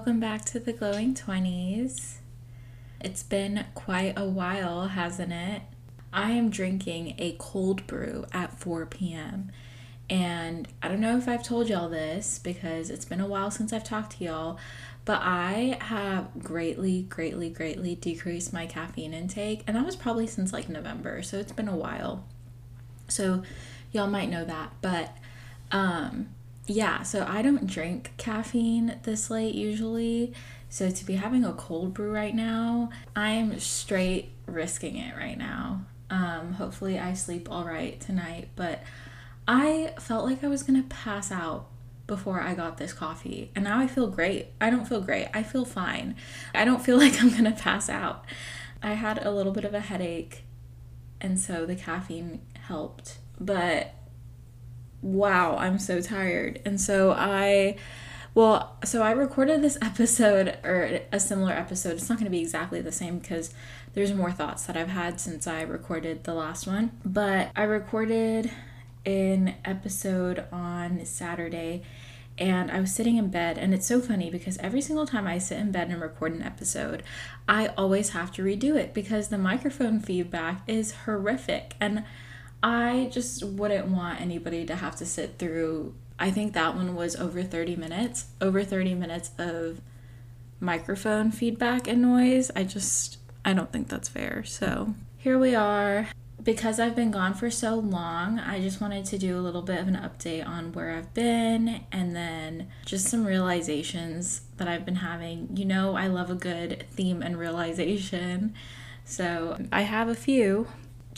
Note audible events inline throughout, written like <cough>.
welcome back to the Glowing 20s. It's been quite a while, hasn't it? I am drinking a cold brew at 4 p.m. And I don't know if I've told y'all this because it's been a while since I've talked to y'all, but I have greatly, greatly, greatly decreased my caffeine intake. And that was probably since like November, so it's been a while. So y'all might know that. But um, yeah, so I don't drink caffeine this late usually. So to be having a cold brew right now, I'm straight risking it right now. Um, hopefully I sleep all right tonight, but I felt like I was gonna pass out before I got this coffee, and now I feel great. I don't feel great. I feel fine. I don't feel <laughs> like I'm gonna pass out. I had a little bit of a headache, and so the caffeine helped, but wow, I'm so tired. And so I, well, so I recorded this <laughs> episode or a similar episode. It's not going to be exactly the same because there's more thoughts that I've had since I recorded the last one. But I recorded an episode on Saturday and I was sitting in bed and it's so funny because every single time I sit in bed and record an episode, I always have to redo it because the microphone feedback is horrific and I just wouldn't want anybody to have to sit through. I think that one was over 30 minutes, over 30 minutes of microphone feedback and noise. I just, I don't think that's fair. So here we are. Because I've been gone for so long, I just wanted to do a little bit of an update on where I've been and then just some realizations that I've been having. You know, I love a good theme and realization. So I have a few,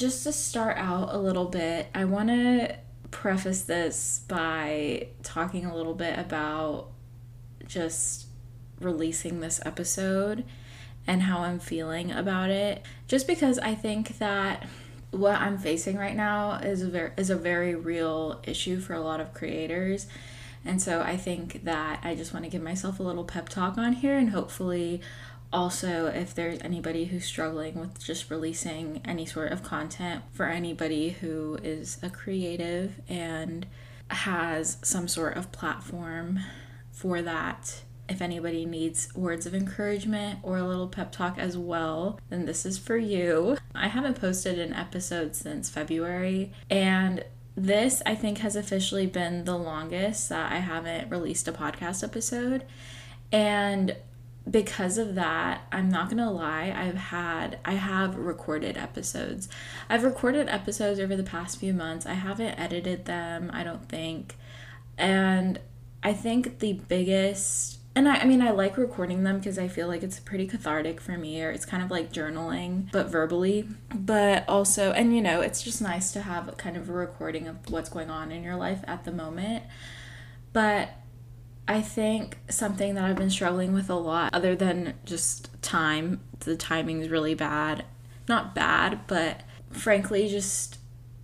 just to start out a little bit, I want to preface this by talking a little bit about just releasing this episode and how I'm feeling about it. Just because I think that what I'm facing right now is a very is a very real issue for a lot of creators. And so I think that I just want to give myself a little pep talk on here and hopefully also if there's anybody who's struggling with just releasing any sort of content for anybody who is a creative and has some sort of platform for that if anybody needs words of encouragement or a little pep talk as well, then this is for you. I haven't posted an episode since February, and this I think has officially been the longest that I haven't released a podcast episode. And because of that, I'm not gonna lie, I've had, I have recorded episodes. I've recorded episodes over the past few months. I haven't edited them, I don't think. And I think the biggest, and I, I mean, I like recording them because I feel like it's pretty cathartic for me, or it's kind of like journaling, but verbally. But also, and you know, it's just nice to have kind of a recording of what's going on in your life at the moment. But I think something that I've been struggling with a lot, other than just time, the timing's really bad. Not bad, but frankly, just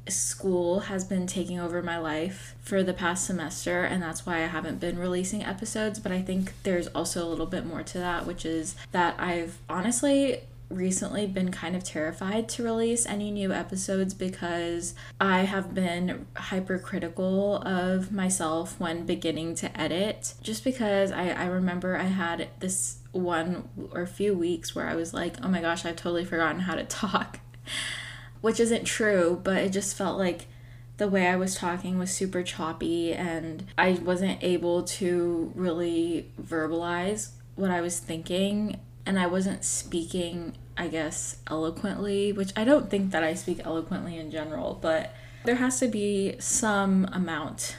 school has been taking over my life for the past semester, and that's why I haven't been releasing episodes. But I think there's also a little bit more to that, which is that I've honestly recently been kind of terrified to release any new episodes because I have been hypercritical of myself when beginning to edit. Just because I, I remember I had this one or few weeks where I was like, oh my gosh, I've totally forgotten how to talk. <laughs> Which isn't true, but it just felt like the way I was talking was super choppy and I wasn't able to really verbalize what I was thinking and I wasn't speaking, I guess, eloquently, which I don't think that I speak eloquently in general, but there has to be some amount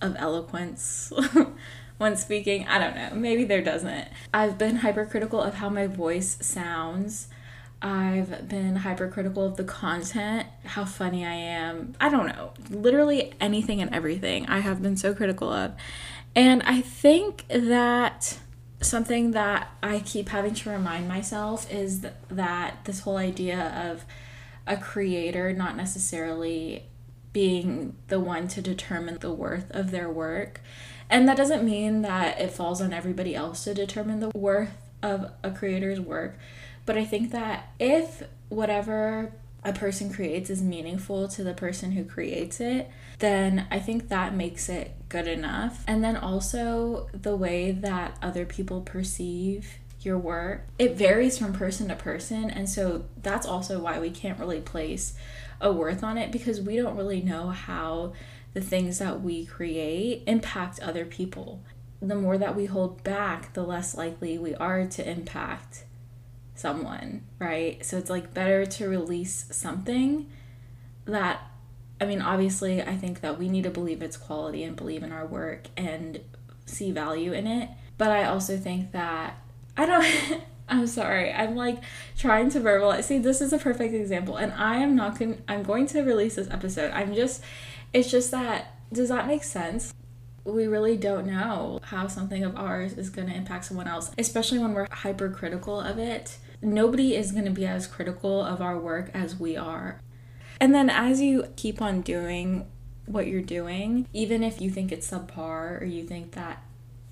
of eloquence <laughs> when speaking. I don't know, maybe there doesn't. I've been hypercritical of how my voice sounds. I've been hypercritical of the content, how funny I am. I don't know. Literally anything and everything I have been so critical of. And I think that something that I keep having to remind myself is th- that this whole idea of a creator not necessarily being the one to determine the worth of their work. And that doesn't mean that it falls on everybody else to determine the worth of a creator's work. But I think that if whatever a person creates is meaningful to the person who creates it, then I think that makes it good enough. And then also the way that other people perceive your work. It varies from person to person. And so that's also why we can't really place a worth on it because we don't really know how the things that we create impact other people. The more that we hold back, the less likely we are to impact someone, right? So it's like better to release something that I mean, obviously, I think that we need to believe its quality and believe in our work and see value in it. But I also think that I don't. <laughs> I'm sorry. I'm like trying to verbalize. See, this is a perfect example, and I am not going. I'm going to release this episode. I'm just. It's just that. Does that make sense? We really don't know how something of ours is going to impact someone else, especially when we're hypercritical of it. Nobody is going to be as critical of our work as we are. And then as you keep on doing what you're doing, even if you think it's subpar or you think that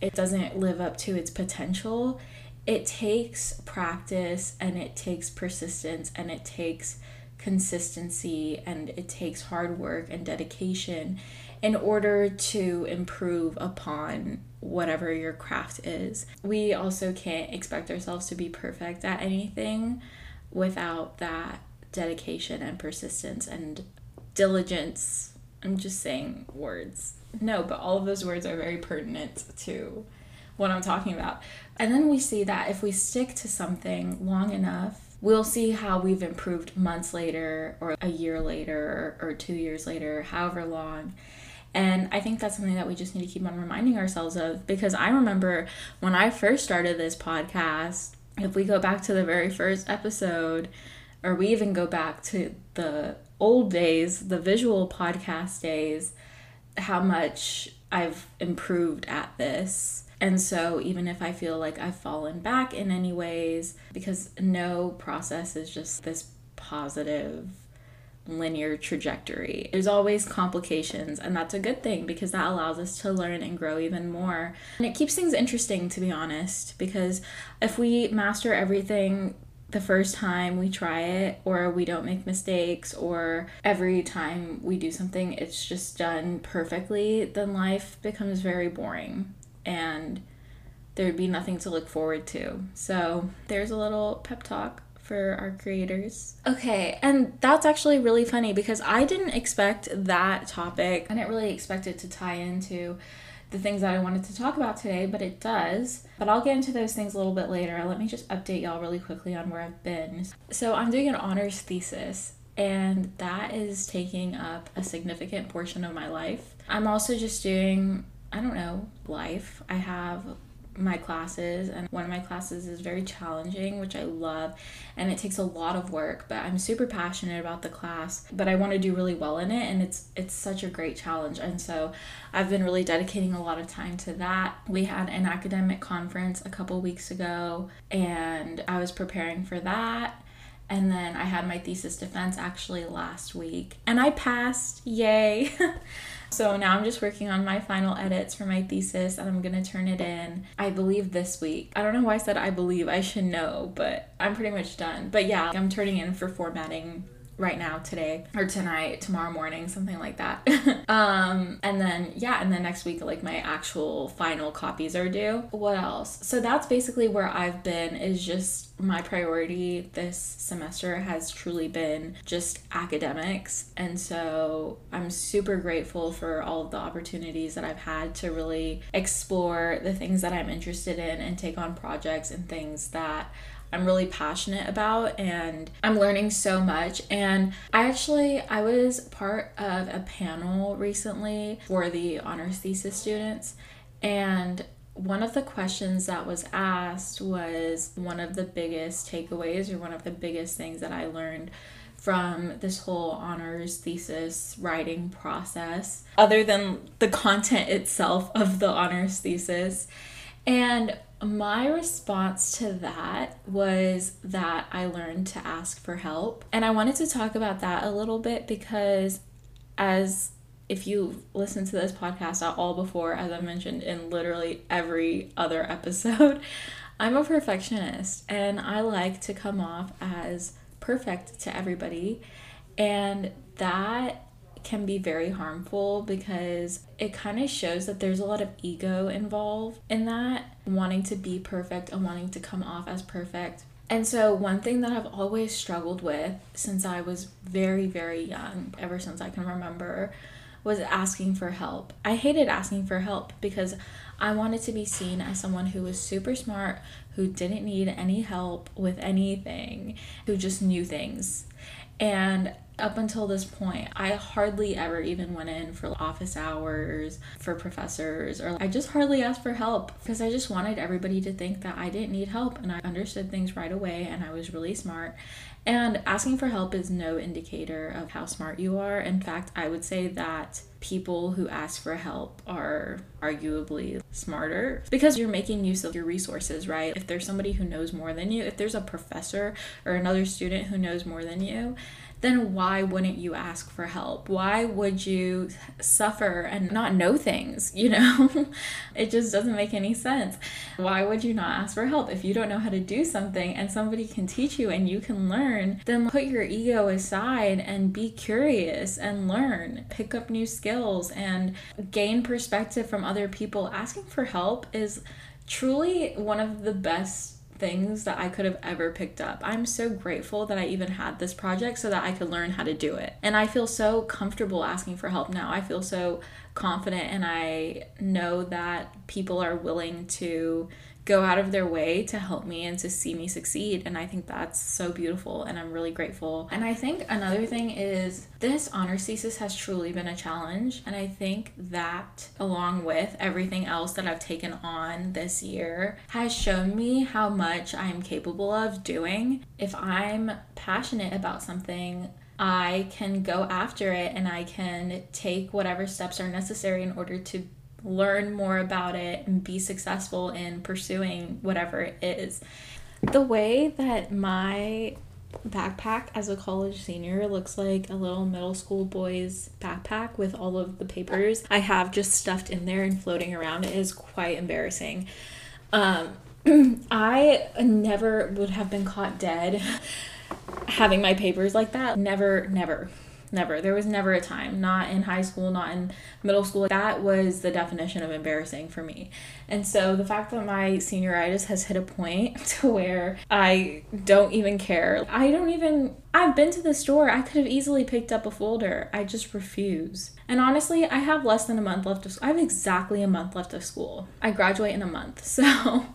it doesn't live up to its potential, it takes practice and it takes persistence and it takes consistency and it takes hard work and dedication in order to improve upon whatever your craft is. We also can't expect ourselves to be perfect at anything without that dedication and persistence and diligence. I'm just saying words. No, but all of those words are very pertinent to what I'm talking about. And then we see that if we stick to something long enough, we'll see how we've improved months later, or a year later, or, two years later, however long. And I think that's something that we just need to keep on reminding ourselves of because I remember when I first started this podcast, if we go back to the very first episode, or we even go back to the old days, the visual podcast days, how much I've improved at this. And so, even if I feel like I've fallen back in any ways, because no process is just this positive linear trajectory. There's always complications, and that's a good thing because that allows us to learn and grow even more. And it keeps things interesting, to be honest, because if we master everything the first time we try it or we don't make mistakes or every time we do something it's just done perfectly, then life becomes very boring and there'd be nothing to look forward to. So, there's a little pep talk for our creators. Okay, and that's actually really funny because I didn't expect that topic. I didn't really expect it to tie into the things that I wanted to talk about today, but it does. But I'll get into those things a little bit later. Let me just update y'all really quickly on where I've been. So, I'm doing an honors thesis, and that is taking up a significant portion of my life. I'm also just doing, I don't know, life. I have my classes and one of my classes is very challenging which i love and it takes a lot of work but i'm super passionate about the class but i want to do really well in it and it's it's such a great challenge and so i've been really dedicating a lot of time to that we had an academic conference a couple weeks ago and i was preparing for that and then I had my thesis defense actually last week and I passed. Yay! <laughs> So now I'm just working on my final edits for my thesis and I'm gonna turn it in, I believe this week. I don't know why I said I believe, I should know, but I'm pretty much done. But yeah, I'm turning in for formatting right now today or tonight tomorrow morning something like that. <laughs> Um and then yeah and then next week like my actual final copies are due. What else? So that's basically where i've been is just my priority this semester has truly been just academics. And so i'm super grateful for all of the opportunities that i've had to really explore the things that i'm interested in and take on projects and things that I'm really passionate about and I'm learning so much and I actually I was part of a panel recently for the honors thesis students and one of the questions that was asked was one of the biggest takeaways or one of the biggest things that I learned from this whole honors thesis writing process, other than the content itself of the honors thesis. And my response to that was that I learned to ask for help. And I wanted to talk about that a little bit because, as if you listen to this podcast at all before, as I mentioned in literally every other episode, <laughs> I'm a perfectionist and I like to come off as perfect to everybody. And that can be very harmful because it kind of shows that there's a lot of ego involved in that, wanting to be perfect and wanting to come off as perfect. And so, one thing that I've always struggled with since I was very, very young, ever since I can remember, was asking for help. I hated asking for help because I wanted to be seen as someone who was super smart, who didn't need any help with anything, who just knew things. And up until this point, I hardly ever even went in for office hours, for professors, or I just hardly asked for help because I just wanted everybody to think that I didn't need help and I understood things right away and I was really smart. And asking for help is no indicator of how smart you are. In fact, I would say that people who ask for help are arguably smarter because you're making use of your resources, right? If there's somebody who knows more than you, if there's a professor or another student who knows more than you, then why wouldn't you ask for help? Why would you suffer and not know things? <laughs> You know, it just doesn't make any sense. Why would you not ask for help? If you don't know how to do something and somebody can teach you and you can learn, then put your ego aside and be curious and learn, pick up new skills and gain perspective from other people. Asking for help is truly one of the best things that I could have ever picked up. I'm so grateful that I even had this project so that I could learn how to do it. And I feel so comfortable asking for help now. I feel so confident and I know that people are willing to go out of their way to help me and to see me succeed. And I think that's so beautiful and I'm really grateful. And I think another thing is this honors thesis has truly been a challenge. And I think that, along with everything else that I've taken on this year, has shown me how much I'm capable of doing. If I'm passionate about something, I can go after it and I can take whatever steps are necessary in order to learn more about it and be successful in pursuing whatever it is. The way that my backpack as a college senior looks like a little middle school boy's backpack with all of the papers I have just stuffed in there and floating around it is quite embarrassing. Um, <clears throat> I never would have been caught dead <laughs> having my papers like that. Never, never. Never. There was never a time, not in high school, not in middle school. That was the definition of embarrassing for me. And so the fact that my senioritis has hit a point <laughs> to where I don't even care. I don't even I've been to the store. I could have easily picked up a folder. I just refuse. And honestly, I have less than a month left of. I have exactly a month left of school. I graduate in a month. <laughs> So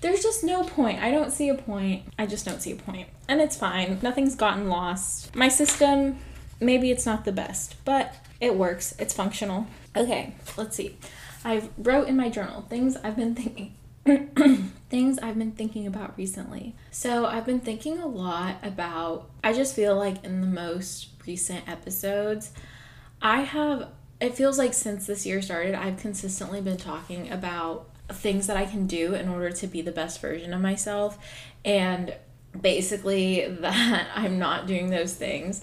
there's just no point. I don't see a point. I just don't see a point. And it's fine. Nothing's gotten lost. My system maybe it's not the best, but it works. It's functional. Okay, let's see. I wrote in my journal things I've been thinking <coughs> things I've been thinking about recently. So, I've been thinking a lot about I just feel like in the most recent episodes, I have it feels like since this year started, I've consistently been talking about things that I can do in order to be the best version of myself and basically <laughs> that I'm not doing those things.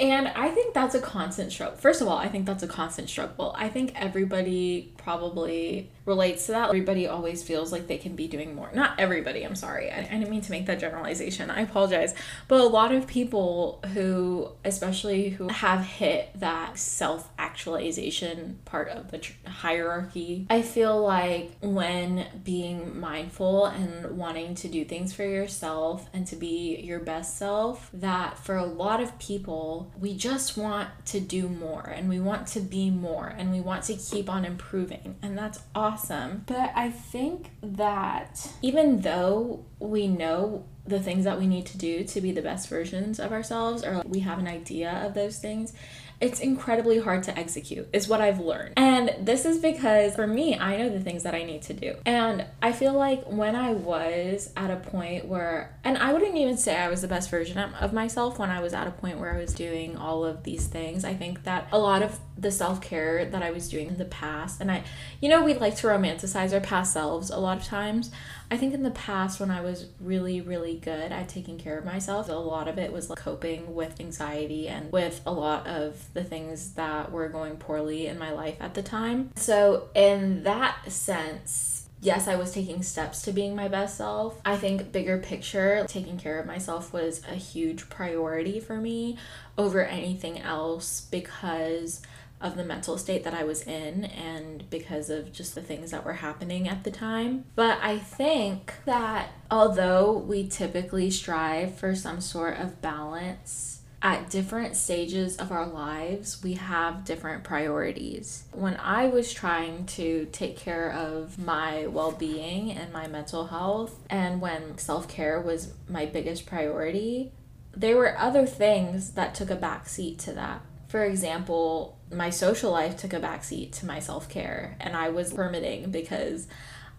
And I think that's a constant struggle. First of all, I think that's a constant struggle. I think everybody probably relates to that. Everybody always feels like they can be doing more. Not everybody, I'm sorry. I, I didn't mean to make that generalization. I apologize. But a lot of people who, especially who have hit that self actualization part of the tr- hierarchy, I feel like when being mindful and wanting to do things for yourself and to be your best self, that for a lot of people, we just want to do more and we want to be more and we want to keep on improving. And that's awesome awesome. But I think that even though we know the things that we need to do to be the best versions of ourselves, or we have an idea of those things, it's incredibly hard to execute, is what I've learned. And this is because for me, I know the things that I need to do. And I feel like when I was at a point where, and I wouldn't even say I was the best version of myself when I was at a point where I was doing all of these things. I think that a lot of the self care that I was doing in the past, and I, you know, we like to romanticize our past selves a lot of times. I think in the past, when I was really, really good at taking care of myself, a lot of it was like coping with anxiety and with a lot of the things that were going poorly in my life at the time. So, in that sense, yes, I was taking steps to being my best self. I think bigger picture, taking care of myself was a huge priority for me over anything else because of the mental state that I was in and because of just the things that were happening at the time. But I think that although we typically strive for some sort of balance, at different stages of our lives, we have different priorities. When I was trying to take care of my well being and my mental health, and when self care was my biggest priority, there were other things that took a backseat to that. For example, my social life took a backseat to my self care, and I was permitting because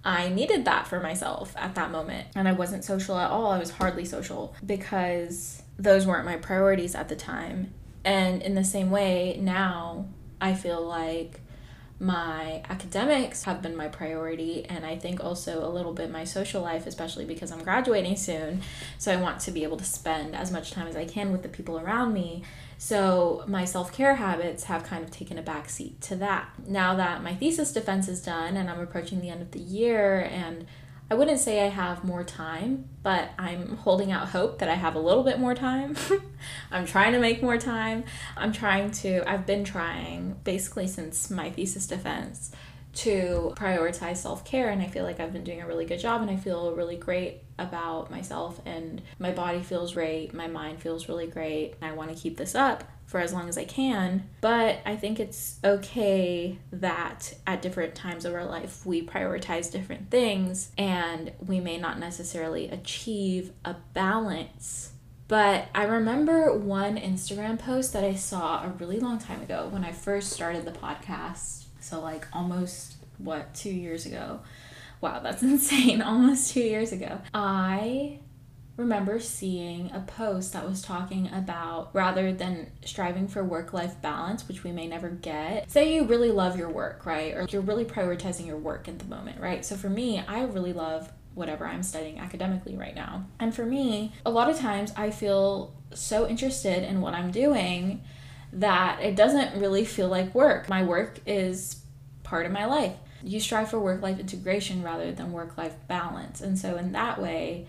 I needed that for myself at that moment. And I wasn't social at all. I was hardly social because those weren't my priorities at the time. And in the same way, now I feel like my academics have been my priority and I think also a little bit my social life especially because I'm graduating soon. So I want to be able to spend as much time as I can with the people around me. So my self-care habits have kind of taken a backseat to that. Now that my thesis defense is done and I'm approaching the end of the year and I wouldn't say I have more time, but I'm holding out hope that I have a little bit more time. <laughs> I'm trying to make more time. I'm trying to, I've been trying basically since my thesis defense to prioritize self care, and I feel like I've been doing a really good job, and I feel really great about myself, and my body feels great, my mind feels really great. I want to keep this up for as long as I can. But I think it's okay that at different times of our life we prioritize different things and we may not necessarily achieve a balance. But I remember one Instagram post that I saw a really long time ago when I first started the podcast. So, like almost what, two years ago. Wow, that's <laughs> insane. Almost two years ago. I remember seeing a post that was talking about rather than striving for work life balance, which we may never get, say you really love your work, right? Or you're really prioritizing your work at the moment, right? So for me, I really love whatever I'm studying academically right now. And for me, a lot of times I feel so interested in what I'm doing that it doesn't really feel like work. My work is part of my life. You strive for work life integration rather than work life balance. And so, in that way,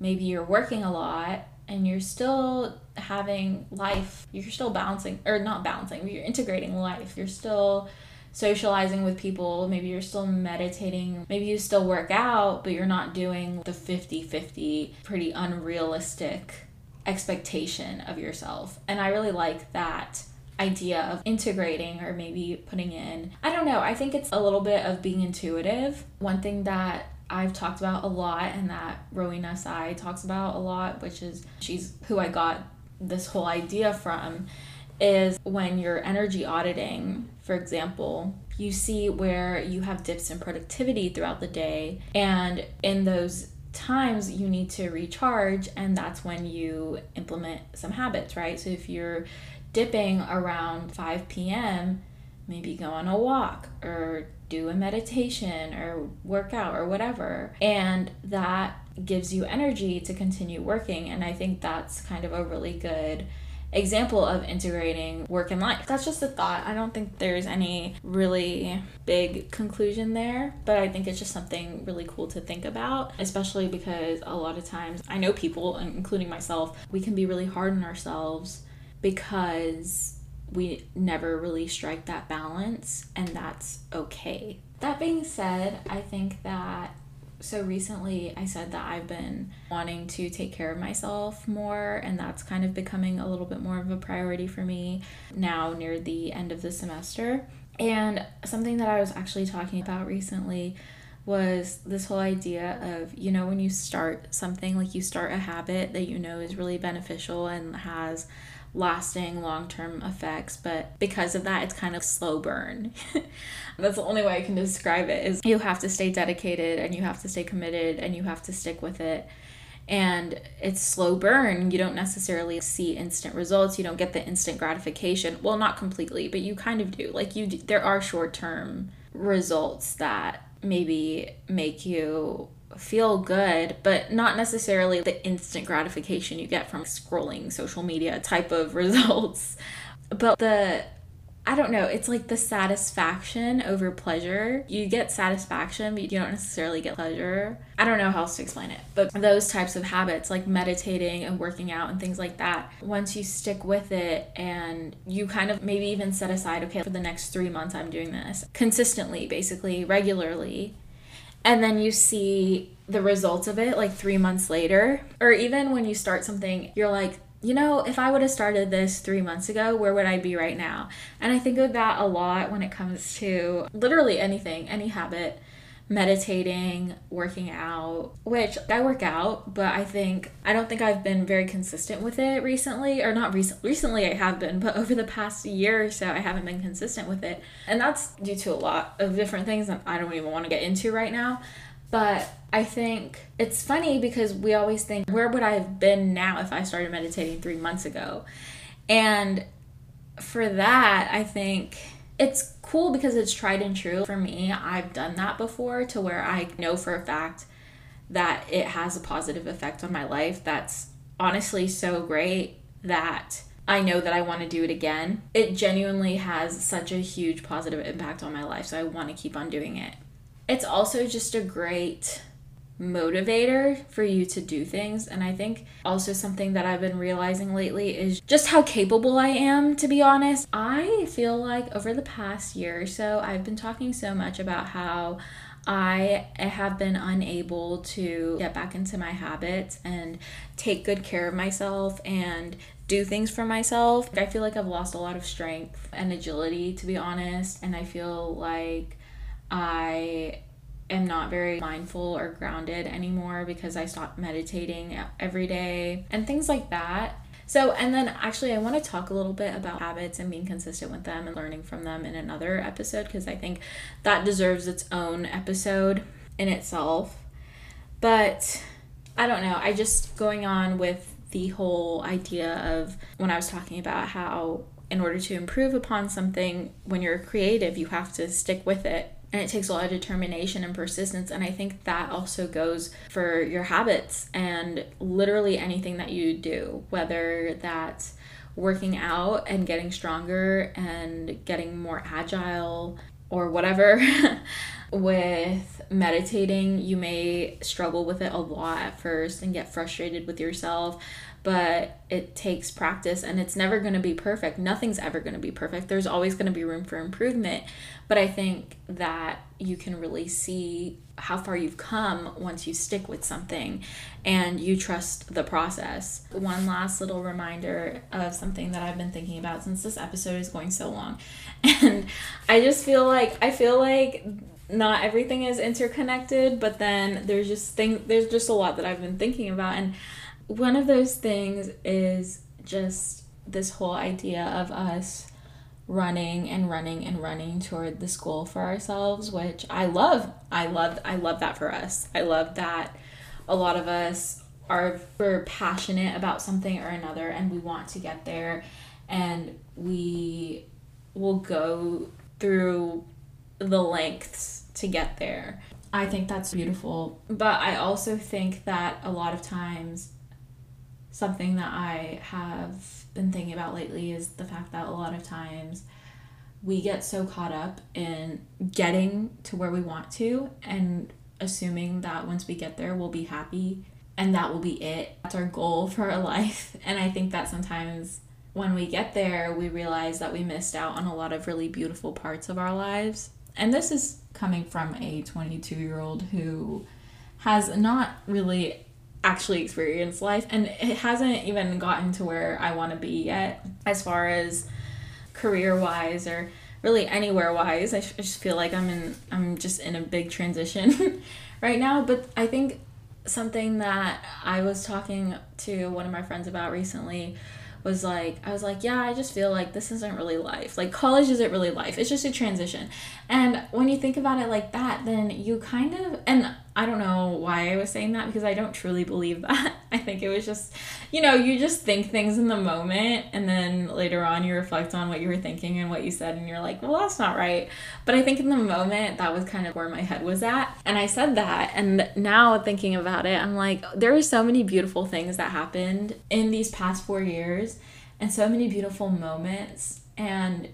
maybe you're working a lot and you're still having life, you're still balancing, or not balancing, you're integrating life. You're still socializing with people, maybe you're still meditating, maybe you still work out, but you're not doing the 50 50 pretty unrealistic expectation of yourself. And I really like that idea of integrating or maybe putting in. I don't know, I think it's a little bit of being intuitive. One thing that I've talked about a lot and that Rowena Tsai talks about a lot, which is she's who I got this whole idea from, is when you're energy auditing, for example, you see where you have dips in productivity throughout the day. And in those times, you need to recharge, and that's when you implement some habits, right? So if you're dipping around 5 p.m., maybe go on a walk or do a meditation or workout or whatever. And that gives you energy to continue working. And I think that's kind of a really good example of integrating work and life. That's just a thought. I don't think there's any really big conclusion there, but I think it's just something really cool to think about, especially because a lot of times I know people, including myself, we can be really hard on ourselves because we never really strike that balance, and that's okay. That being said, I think that so recently I said that I've been wanting to take care of myself more, and that's kind of becoming a little bit more of a priority for me now near the end of the semester. And something that I was actually talking about recently was this whole idea of, you know, when you start something, like you start a habit that you know is really beneficial and has lasting long term effects, but because of that, it's kind of slow burn. <laughs> That's the only way I can describe it is you have to stay dedicated and you have to stay committed and you have to stick with it. And it's slow burn. You don't necessarily see instant results. You don't get the instant gratification. Well, not completely, but you kind of do. Like you do, there are short-term results that maybe make you feel good, but not necessarily the instant gratification you get from scrolling social media type of <laughs> results. But the I don't know, it's like the satisfaction over pleasure. You get satisfaction, but you don't necessarily get pleasure. I don't know how else to explain it, but those types of habits, like meditating and working out and things like that, once you stick with it and you kind of maybe even set aside, okay, for the next three months, I'm doing this consistently, basically, regularly. And then you see the results of it like three months later, or even when you start something, you're like, you know, if I would have started this three months ago, where would I be right now? And I think of that a lot when it comes to literally anything, any habit, meditating, working out, which I work out, but I think I don't think I've been very consistent with it recently, or not recent. Recently, I have been, but <laughs> over the past year or so, I haven't been consistent with it. And that's due to a lot of different things that I don't even want to get into right now. But I think it's funny because we always think, where would I have been now if I started meditating three months ago? And for that, I think it's cool because it's tried and true. For me, I've done that before to where I know for a fact that it has a positive effect on my life. That's honestly so great that I know that I want to do it again. It genuinely has such a huge positive impact on my life, so I want to keep on doing it it's also just a great motivator for you to do things. And I think also something that I've been realizing lately is just how capable I am, to be honest. I feel like over the past year or so, I've been talking so much about how I have been unable to get back into my habits and take good care of myself and do things for myself. I feel like I've lost a lot of strength and agility, to be honest. And I feel like I am not very mindful or grounded anymore because I stopped meditating every day and things like that. So, and then actually, I want to talk a little bit about habits and being consistent with them and learning from them in another episode because I think that deserves its own episode in itself. But I don't know, I just going on with the whole idea of when I was talking about how in order to improve upon something, when you're creative, you have to stick with it and it takes a lot of determination and persistence and i think that also goes for your habits and literally anything that you do whether that's working out and getting stronger and getting more agile or whatever <laughs> with meditating you may struggle with it a lot at first and get frustrated with yourself but it takes practice and it's never going to be perfect. Nothing's ever going to be perfect. There's always going to be room for improvement. But I think that you can really see how far you've come once you stick with something and you trust the process. One last little reminder of something that I've been thinking about since this episode is going so long. <laughs> And I just feel like I feel like not everything is interconnected, but then there's just thing there's just a lot that I've been thinking about and one of those things is just this whole idea of us running and running and running toward this goal for ourselves which i love. I love i love that for us. I love that a lot of us are we're passionate about something or another and we want to get there. And we will go through the lengths to get there. I think that's beautiful. But i also think that a lot of times something that I have been thinking about lately is the fact that a lot of times we get so caught up in getting to where we want to and assuming that once we get there we'll be happy and that will be it. That's our goal for our <laughs> life. And I think that sometimes when we get there, we realize that we missed out on a lot of really beautiful parts of our lives. And this is coming from a 22 year old who has not really actually experience life and it hasn't even gotten to where I want to be yet as far as career wise or really anywhere wise I, just feel like I'm in I'm just in a big transition <laughs> right now but I think something that I was talking to one of my friends about recently was like I was like, yeah, I just feel like this isn't really life. Like college isn't really life. It's just a transition. And when you think about it like that, then you kind of and I don't know why I was saying that because I don't truly believe <laughs> that. I think it was just, you know, you just think things in the moment and then later on you reflect on what you were thinking and what you said and you're like, well, that's not right. But I think in the moment that was kind of where my head was at. And I said that. And now thinking about it, I'm like, there are so many beautiful things that happened in these past four years and so many beautiful moments. And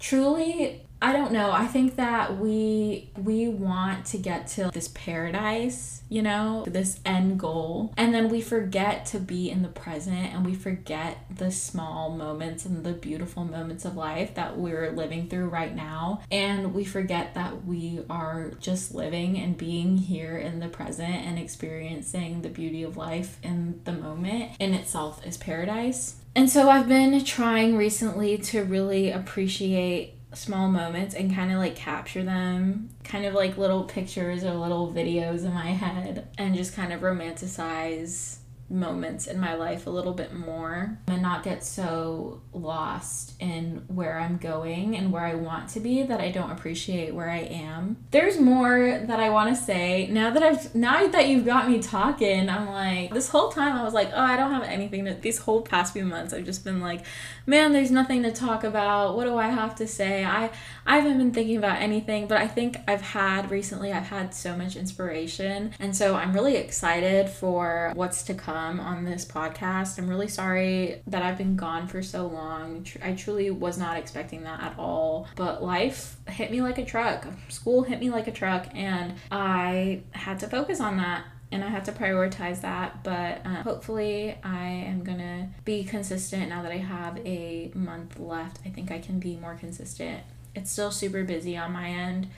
truly I don't know. I think that we we want to get to this paradise, you know, this end goal. And then we forget to be in the present and we forget the small moments and the beautiful moments of life that we're living through right now. And we forget that we are just living and being here in the present and experiencing the beauty of life in the moment in itself is paradise. And so I've been trying recently to really appreciate small moments and kind of like capture them, kind of like little pictures or little videos in my head, and just kind of romanticize moments in my life a little bit more and not get so lost in where I'm going and where I want to be that I don't appreciate where I am. There's more that I want to say. Now that I've now that you've got me talking, I'm like this whole time I was like, "Oh, I don't have anything to these whole past few months I've just been like, man, there's nothing to talk about. What do I have to say? I I haven't been thinking about anything, but I think I've had recently I've had so much inspiration. And so I'm really excited for what's to come on this podcast. I'm really sorry that I've been gone for so long. I truly was not expecting that at all. But life hit me like a truck. School hit me like a truck and I had to focus on that and I had to prioritize that. But uh, hopefully, I am gonna be consistent now that I have a month left. I think I can be more consistent. It's still super busy on my end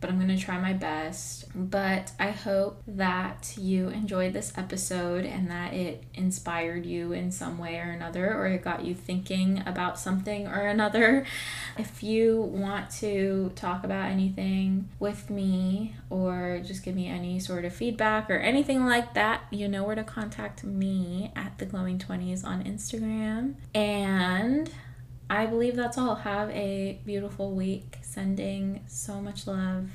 but I'm going to try my best. But I hope that you enjoyed this episode and that it inspired you in some way or another, or it got you thinking about something or another. If you want to talk about anything with me or just give me any sort of feedback or anything like that, you know where to contact me at the glowing 20s on Instagram. And I believe that's all. Have a beautiful week. Sending so much love.